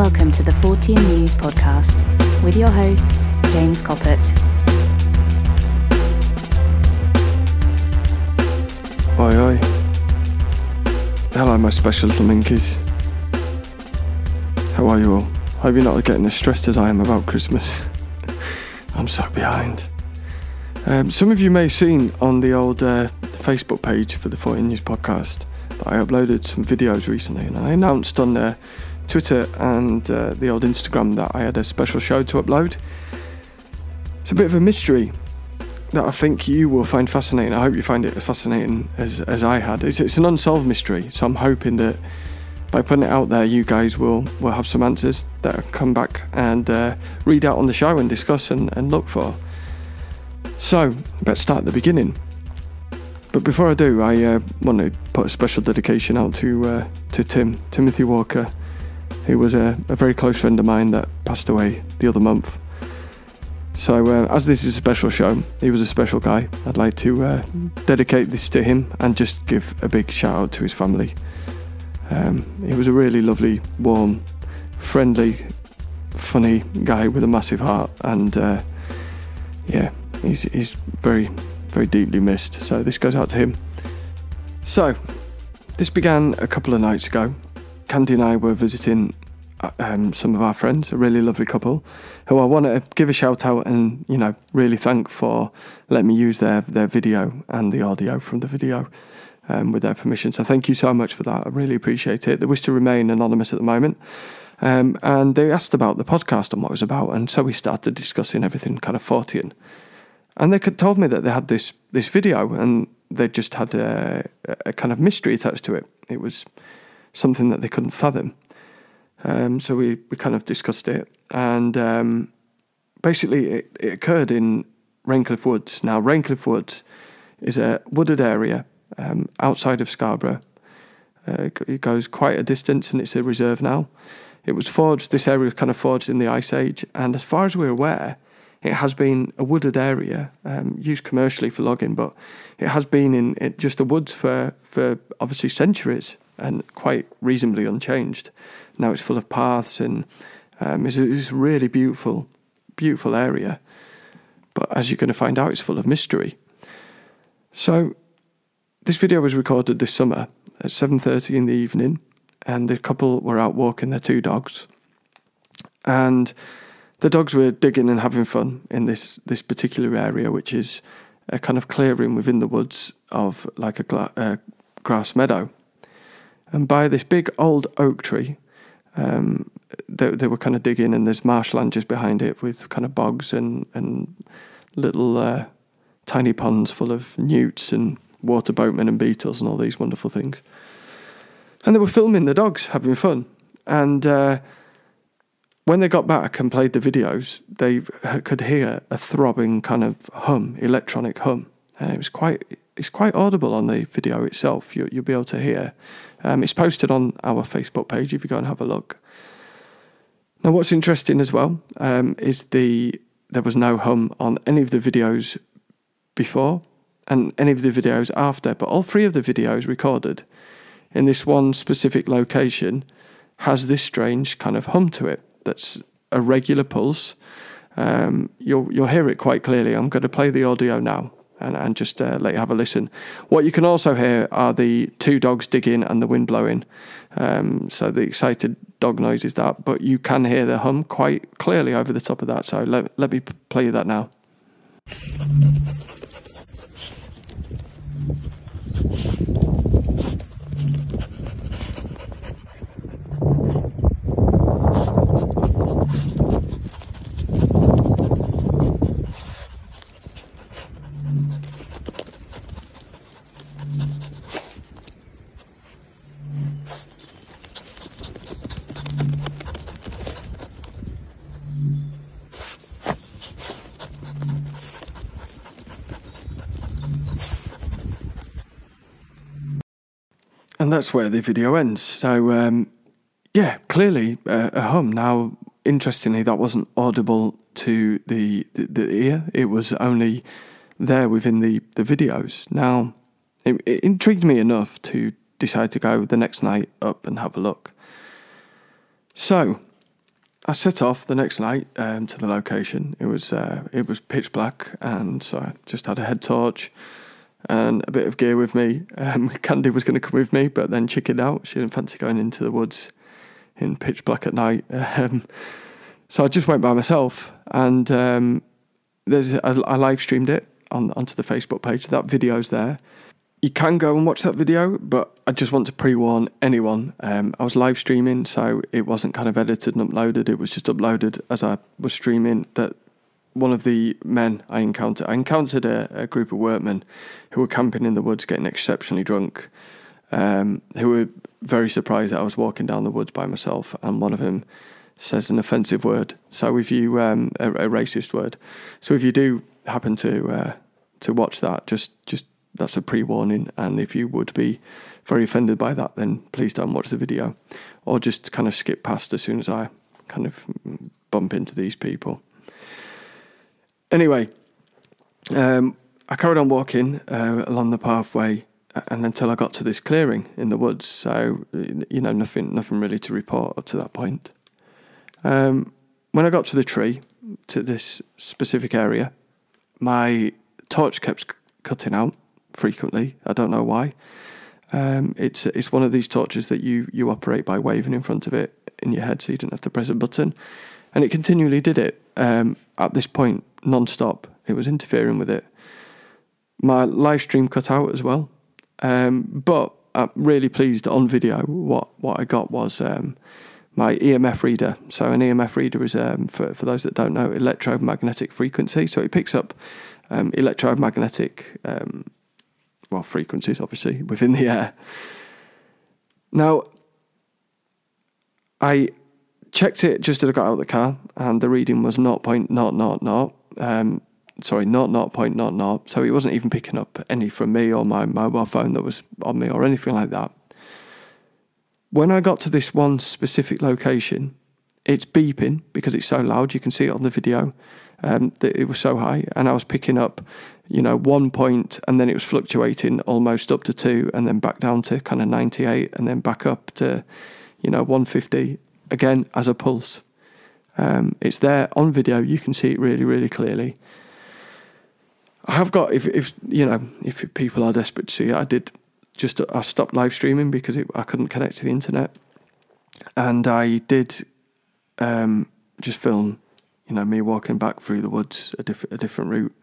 Welcome to the 14 News Podcast with your host, James Coppett. Oi, oi. Hello, my special little minkies. How are you all? Hope you're not getting as stressed as I am about Christmas. I'm so behind. Um, some of you may have seen on the old uh, Facebook page for the 14 News podcast that I uploaded some videos recently, and I announced on uh, Twitter and uh, the old Instagram that I had a special show to upload. It's a bit of a mystery that I think you will find fascinating. I hope you find it as fascinating as, as I had. It's, it's an unsolved mystery, so I'm hoping that by putting it out there, you guys will, will have some answers that I'll come back and uh, read out on the show and discuss and, and look for. So, let's start at the beginning. But before I do, I uh, want to put a special dedication out to uh, to Tim, Timothy Walker, who was a, a, very close friend of mine that passed away the other month. So, uh, as this is a special show, he was a special guy. I'd like to uh, dedicate this to him and just give a big shout out to his family. Um, he was a really lovely, warm, friendly, funny guy with a massive heart, and uh, yeah, he's, he's very, very deeply missed. So this goes out to him. So this began a couple of nights ago. Candy and I were visiting uh, um, some of our friends, a really lovely couple, who I want to give a shout out and you know really thank for letting me use their their video and the audio from the video um, with their permission. So thank you so much for that. I really appreciate it. They wish to remain anonymous at the moment. Um, and they asked about the podcast and what it was about, and so we started discussing everything kind of Fortean. And they told me that they had this this video and they just had a, a kind of mystery attached to it. It was something that they couldn't fathom. Um, so we, we kind of discussed it, and um, basically it, it, occurred in Raincliffe Woods. Now, Raincliffe Woods is a wooded area um, outside of Scarborough. Uh, it goes quite a distance, and it's a reserve now. It was forged. This area was kind of forged in the Ice Age, and as far as we're aware, it has been a wooded area um, used commercially for logging, but it has been in it, just the woods for, for obviously centuries and quite reasonably unchanged. Now it's full of paths and um, it's, a, it's a really beautiful, beautiful area. But as you're going to find out, it's full of mystery. So this video was recorded this summer at 7:30 in the evening, and the couple were out walking their two dogs, and the dogs were digging and having fun in this this particular area, which is a kind of clearing within the woods of like a gla- uh, grass meadow. And by this big old oak tree, um, they, they were kind of digging, and there's marshland just behind it with kind of bogs and and little uh, tiny ponds full of newts and water boatmen and beetles and all these wonderful things. And they were filming the dogs having fun, and. Uh, when they got back and played the videos, they could hear a throbbing kind of hum, electronic hum. And it was quite, it's quite audible on the video itself. You, will be able to hear. Um, it's posted on our Facebook page if you go and have a look. Now, what's interesting as well um, is the there was no hum on any of the videos before and any of the videos after, but all three of the videos recorded in this one specific location has this strange kind of hum to it that's a regular pulse. Um, you'll you'll hear it quite clearly. I'm going to play the audio now and, and just uh, let you have a listen. What you can also hear are the two dogs digging and the wind blowing. Um, so the excited dog noise is that, but you can hear the hum quite clearly over the top of that. So let, let me play you that now. That's where the video ends. So, um, yeah, clearly uh, a hum. Now, interestingly, that wasn't audible to the, the, the ear. It was only there within the, the videos. Now, it, it intrigued me enough to decide to go the next night up and have a look. So, I set off the next night um, to the location. It was uh, it was pitch black, and so I just had a head torch and a bit of gear with me. Um, Candy was going to come with me, but then chickened out. She didn't fancy going into the woods in pitch black at night. Um, so I just went by myself, and um, there's I, I live streamed it on onto the Facebook page. That video's there. You can go and watch that video, but I just want to pre warn anyone. Um, I was live streaming, so it wasn't kind of edited and uploaded. It was just uploaded as I was streaming. That one of the men I encountered, I encountered a, a group of workmen who were camping in the woods, getting exceptionally drunk. Um, who were very surprised that I was walking down the woods by myself, and one of them says an offensive word. So if you um, a, a, racist word. So if you do happen to uh, to watch that, just just that's a pre warning. And if you would be very offended by that, then please don't watch the video, or just kind of skip past as soon as I kind of bump into these people. Anyway, um, I carried on walking uh, along the pathway and until I got to this clearing in the woods. So you know nothing, nothing really to report up to that point. Um, when I got to the tree, to this specific area, my torch kept cutting out frequently. I don't know why. Um, it's it's one of these torches that you you operate by waving in front of it in your head, so you didn't have to press a button, and it continually did it. Um, at this point, non-stop. It was interfering with it. My live stream cut out as well, um, but I'm really pleased on video. What what I got was um, my EMF reader. So an EMF reader is, um, for, for those that don't know, electromagnetic frequency. So it picks up um, electromagnetic, um, well, frequencies, obviously, within the air. Now, I checked it just as I got out of the car, and the reading was 0.000, um, sorry, 0.00. So he wasn't even picking up any from me or my mobile phone that was on me or anything like that. When I got to this one specific location, it's beeping because it's so loud. You can see it on the video. Um, that it was so high, and I was picking up, you know, one point, and then it was fluctuating almost up to two, and then back down to kind of ninety-eight, and then back up to, you know, one fifty again as a pulse. Um, it's there on video. You can see it really, really clearly. I have got if if you know if people are desperate to see it, I did just I stopped live streaming because it, I couldn't connect to the internet, and I did um, just film, you know, me walking back through the woods a different a different route,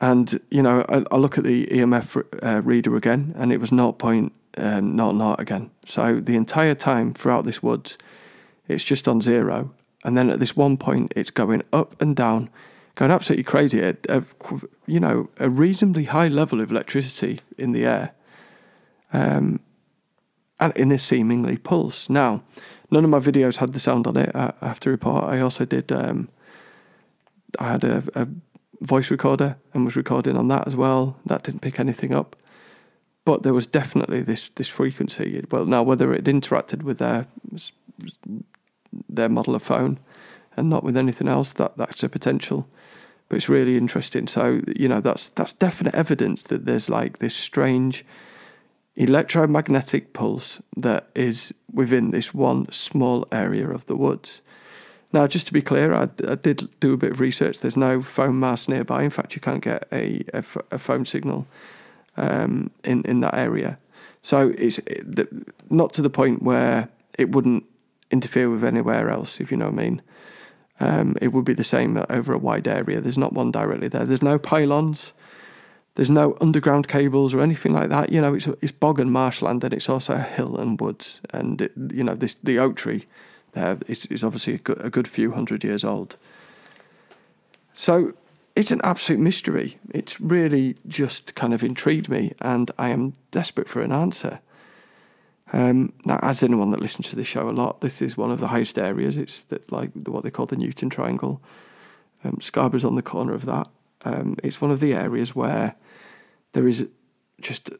and you know I, I look at the EMF uh, reader again, and it was not point um, not not again. So the entire time throughout this woods, it's just on zero, and then at this one point, it's going up and down going absolutely crazy. A, you know, a reasonably high level of electricity in the air um, and in a seemingly pulse. Now, none of my videos had the sound on it. I, have to report. I also did. Um, I had a, a, voice recorder and was recording on that as well. That didn't pick anything up, but there was definitely this this frequency. Well, now whether it interacted with their their model of phone and not with anything else, that that's a potential. But it's really interesting. So you know that's that's definite evidence that there's like this strange electromagnetic pulse that is within this one small area of the woods. Now, just to be clear, I, I did do a bit of research. There's no phone mast nearby. In fact, you can't get a, a, a phone signal um, in in that area. So it's not to the point where it wouldn't interfere with anywhere else, if you know what I mean. Um, it would be the same over a wide area. There's not one directly there. There's no pylons. There's no underground cables or anything like that. You know, it's it's bog and marshland, and it's also hill and woods. And it, you know, this the oak tree there is, is obviously a good, a good few hundred years old. So it's an absolute mystery. It's really just kind of intrigued me, and I am desperate for an answer. Um, now, as anyone that listens to the show a lot, this is one of the highest areas. It's the, like what they call the Newton Triangle. Um, Scarborough's on the corner of that. Um, it's one of the areas where there is just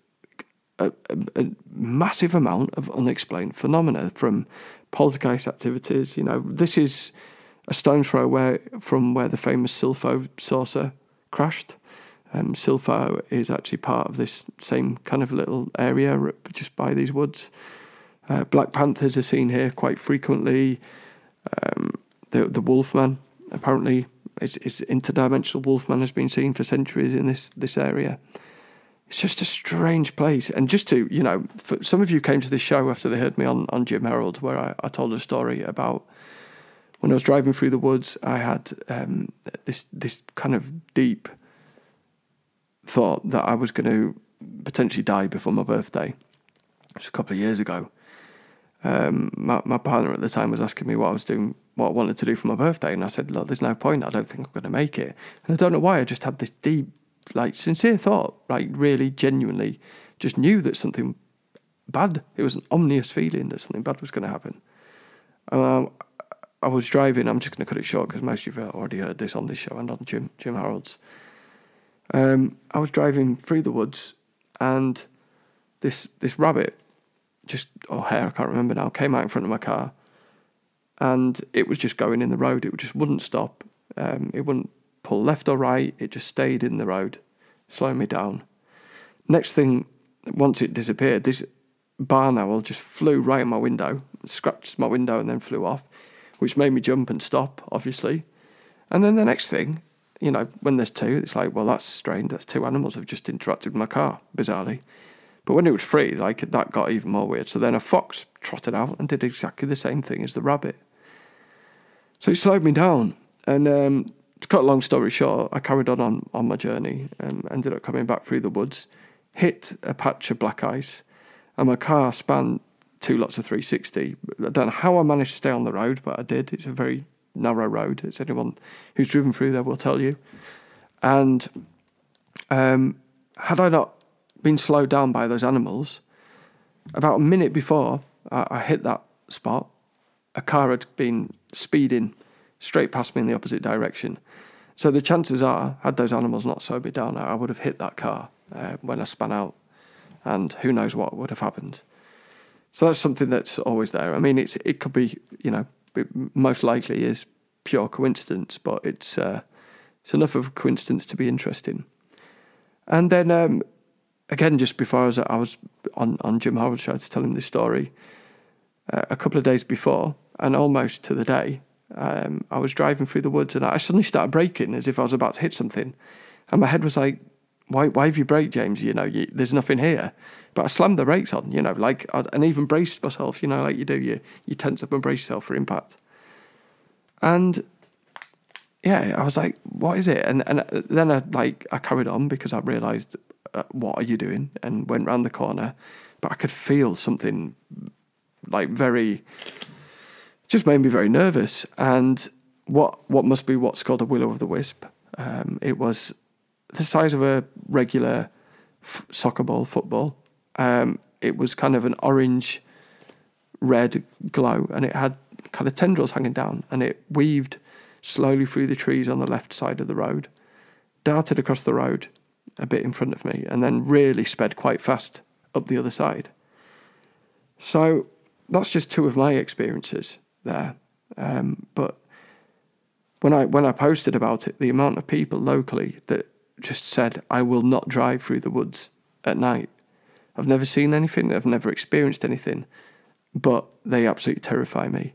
a, a, a, massive amount of unexplained phenomena from poltergeist activities. You know, this is a stone's throw where, from where the famous Silpho saucer crashed. Um, Silpho is actually part of this same kind of little area just by these woods. Uh, black panthers are seen here quite frequently. Um, the the Wolfman apparently is, is interdimensional Wolfman has been seen for centuries in this this area. It's just a strange place, and just to you know, some of you came to this show after they heard me on on Jim Harold, where I, I told a story about when I was driving through the woods. I had um, this this kind of deep thought that I was going to potentially die before my birthday. Just a couple of years ago. Um, my, my partner at the time was asking me what I was doing, what I wanted to do for my birthday, and I said, "Look, there's no point. I don't think I'm going to make it." And I don't know why. I just had this deep, like, sincere thought, like, really, genuinely, just knew that something bad. It was an ominous feeling that something bad was going to happen. I was driving. I'm just going to cut it short because most of you have already heard this on this show and on Jim Jim Harold's. Um, I was driving through the woods, and this this rabbit, just or hare, I can't remember now, came out in front of my car, and it was just going in the road. It just wouldn't stop. Um, it wouldn't pull left or right. It just stayed in the road, slowing me down. Next thing, once it disappeared, this barn owl just flew right in my window, scratched my window, and then flew off, which made me jump and stop, obviously. And then the next thing, you know, when there's two, it's like, well, that's strange. That's two animals have just interacted with my car, bizarrely. But when it was free, like that got even more weird. So then a fox trotted out and did exactly the same thing as the rabbit. So it slowed me down. And um, to cut a long story short, I carried on on, on my journey and ended up coming back through the woods, hit a patch of black ice, and my car spanned two lots of 360. I don't know how I managed to stay on the road, but I did. It's a very narrow road, as anyone who's driven through there will tell you. And um, had I not been slowed down by those animals, about a minute before I, I hit that spot, a car had been speeding straight past me in the opposite direction. So the chances are, had those animals not slowed me down, I would have hit that car uh, when I span out, and who knows what would have happened. So that's something that's always there. I mean, it's it could be you know it most likely is pure coincidence, but it's uh, it's enough of a coincidence to be interesting. And then um, again, just before I was I was on on Jim Harold's show to tell him this story, uh, a couple of days before, and almost to the day, um, I was driving through the woods and I suddenly started braking as if I was about to hit something, and my head was like, "Why? Why have you braked, James? You know, you, there's nothing here." But I slammed the brakes on, you know, like and even braced myself, you know, like you do. You you tense up and brace yourself for impact. And yeah, I was like, what is it? And and then I like I carried on because I realised uh, what are you doing? And went round the corner, but I could feel something like very, just made me very nervous. And what what must be what's called a will o' the wisp. Um, it was the size of a regular f- soccer ball, football. Um, it was kind of an orange red glow, and it had kind of tendrils hanging down, and it weaved slowly through the trees on the left side of the road, darted across the road a bit in front of me, and then really sped quite fast up the other side. So that's just two of my experiences there. Um, but when I when I posted about it, the amount of people locally that just said, "I will not drive through the woods at night." I've never seen anything. I've never experienced anything, but they absolutely terrify me.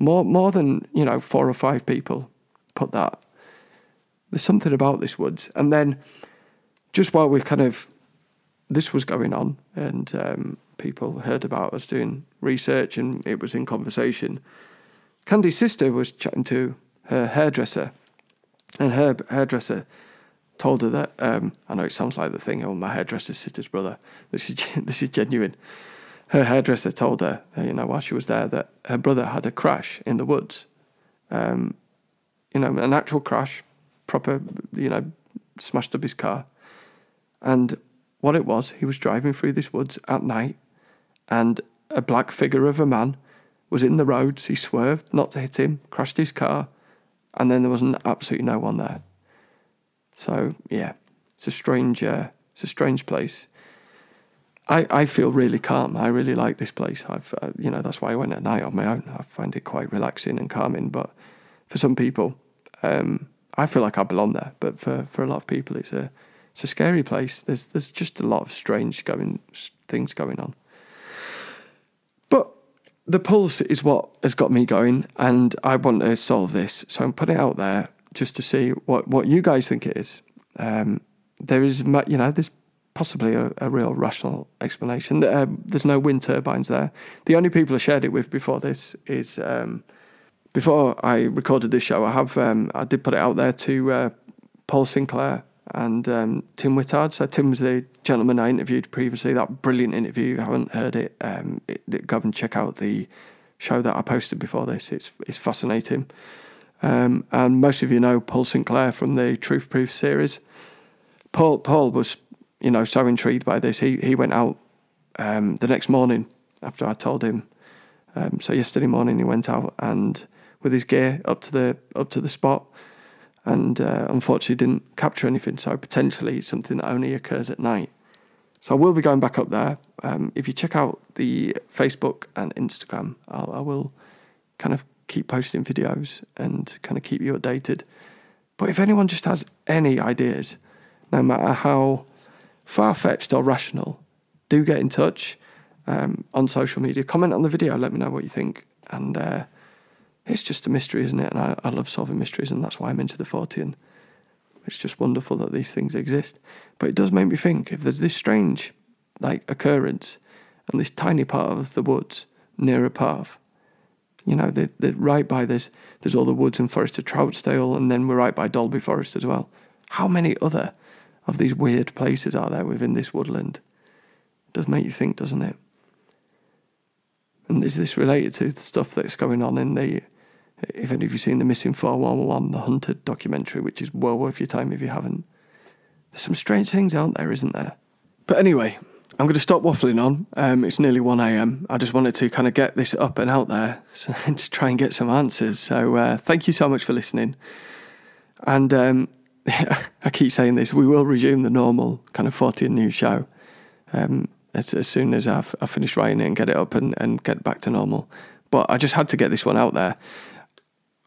More more than you know, four or five people put that. There's something about this woods, and then just while we kind of this was going on, and um, people heard about us doing research, and it was in conversation. Candy's sister was chatting to her hairdresser, and her hairdresser told her that um, I know it sounds like the thing. Oh, my hairdresser's sister's brother. This is this is genuine her hairdresser told her, uh, you know, while she was there, that her brother had a crash in the woods. Um, you know, an actual crash, proper, you know, smashed up his car. And what it was, he was driving through this woods at night, and a black figure of a man was in the roads. He swerved not to hit him, crashed his car, and then there was absolutely no one there. So yeah, it's a strange, uh, it's a strange place. I, I feel really calm. I really like this place. I've uh, you know that's why I went at night on my own. I find it quite relaxing and calming. But for some people, um, I feel like I belong there. But for, for a lot of people, it's a it's a scary place. There's there's just a lot of strange going things going on. But the pulse is what has got me going, and I want to solve this. So I'm putting it out there just to see what, what you guys think it is. Um, there is, you know, there's possibly a, a real rational explanation. Uh, there's no wind turbines there. The only people I shared it with before this is um, before I recorded this show. I have um, I did put it out there to uh, Paul Sinclair and um, Tim Wittard. So Tim was the gentleman I interviewed previously. That brilliant interview. If you haven't heard it, um, it, go and check out the show that I posted before this. It's it's fascinating. Um, and most of you know Paul Sinclair from the Truth Proof series. Paul Paul was, you know, so intrigued by this. He he went out um, the next morning after I told him. Um, so yesterday morning he went out and with his gear up to the up to the spot, and uh, unfortunately didn't capture anything. So potentially something that only occurs at night. So I will be going back up there. Um, if you check out the Facebook and Instagram, I'll, I will kind of keep posting videos and kind of keep you updated. But if anyone just has any ideas, no matter how far fetched or rational, do get in touch um, on social media. Comment on the video, let me know what you think. And uh, it's just a mystery, isn't it? And I, I love solving mysteries, and that's why I'm into the Fortean. It's just wonderful that these things exist. But it does make me think if there's this strange like occurrence and this tiny part of the woods near a path, you know, they're, right by this. There's all the woods and forest of Troutsdale, and then we're right by Dalby Forest as well. How many other of these weird places are there within this woodland? It does make you think, doesn't it? And is this related to the stuff that's going on in the if any of you seen the Missing 411, the Hunted documentary, which is well worth your time if you haven't. There's some strange things out there, isn't there? But anyway, I'm going to stop waffling on. Um, it's nearly 1am. I just wanted to kind of get this up and out there so, to try and get some answers. So uh, thank you so much for listening. And um, I keep saying this, we will resume the normal kind of 40 news show um, as, as, soon as I've, I've, finished writing it and get it up and, and get back to normal. But I just had to get this one out there.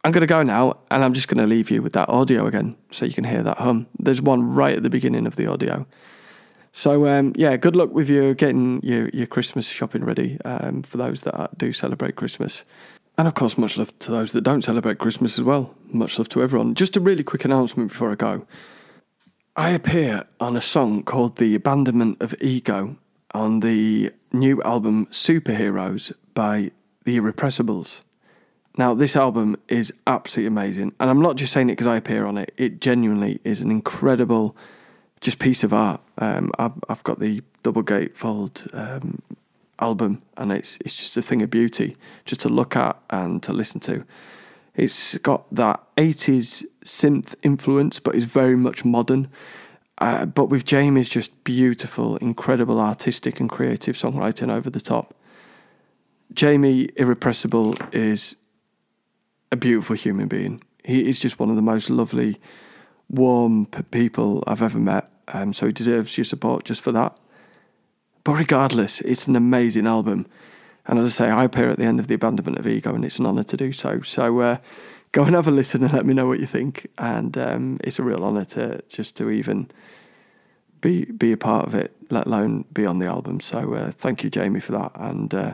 I'm going to go now and I'm just going to leave you with that audio again so you can hear that hum. There's one right at the beginning of the audio. So, um, yeah, good luck with you getting your, your Christmas shopping ready um, for those that do celebrate Christmas. And of course, much love to those that don't celebrate Christmas as well. Much love to everyone. Just a really quick announcement before I go. I appear on a song called The Abandonment of Ego on the new album Superheroes by The Irrepressibles. Now, this album is absolutely amazing, and I'm not just saying it because I appear on it. It genuinely is an incredible, just piece of art. Um, I've, I've, got the double gatefold um, album, and it's it's just a thing of beauty, just to look at and to listen to. It's got that 80s synth influence, but it's very much modern. Uh, but with Jamie's just beautiful, incredible artistic and creative songwriting over the top. Jamie Irrepressible is a beautiful human being. He is just one of the most lovely, warm people I've ever met. Um, so he deserves your support just for that. But regardless, it's an amazing album. And as I say, I appear at the end of The Abandonment of Ego, and it's an honour to do so. So uh, go and have a listen and let me know what you think. And um, it's a real honour to just to even be be a part of it, let alone be on the album. So uh, thank you, Jamie, for that. And uh,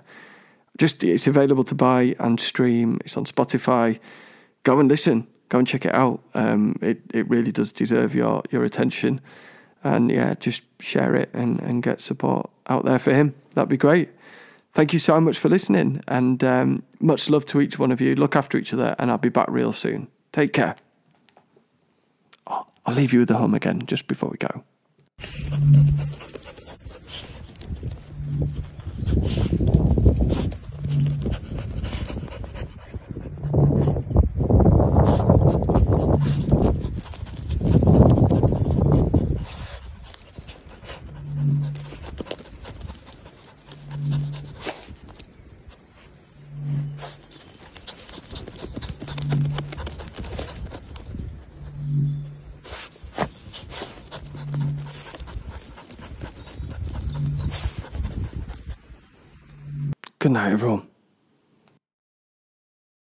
just it's available to buy and stream. It's on Spotify. Go and listen. Go and check it out. Um, it it really does deserve your your attention. And yeah, just share it and, and get support out there for him. That'd be great. Thank you so much for listening, and um, much love to each one of you. Look after each other, and I'll be back real soon. Take care. I'll leave you with the hum again just before we go. Good night, everyone.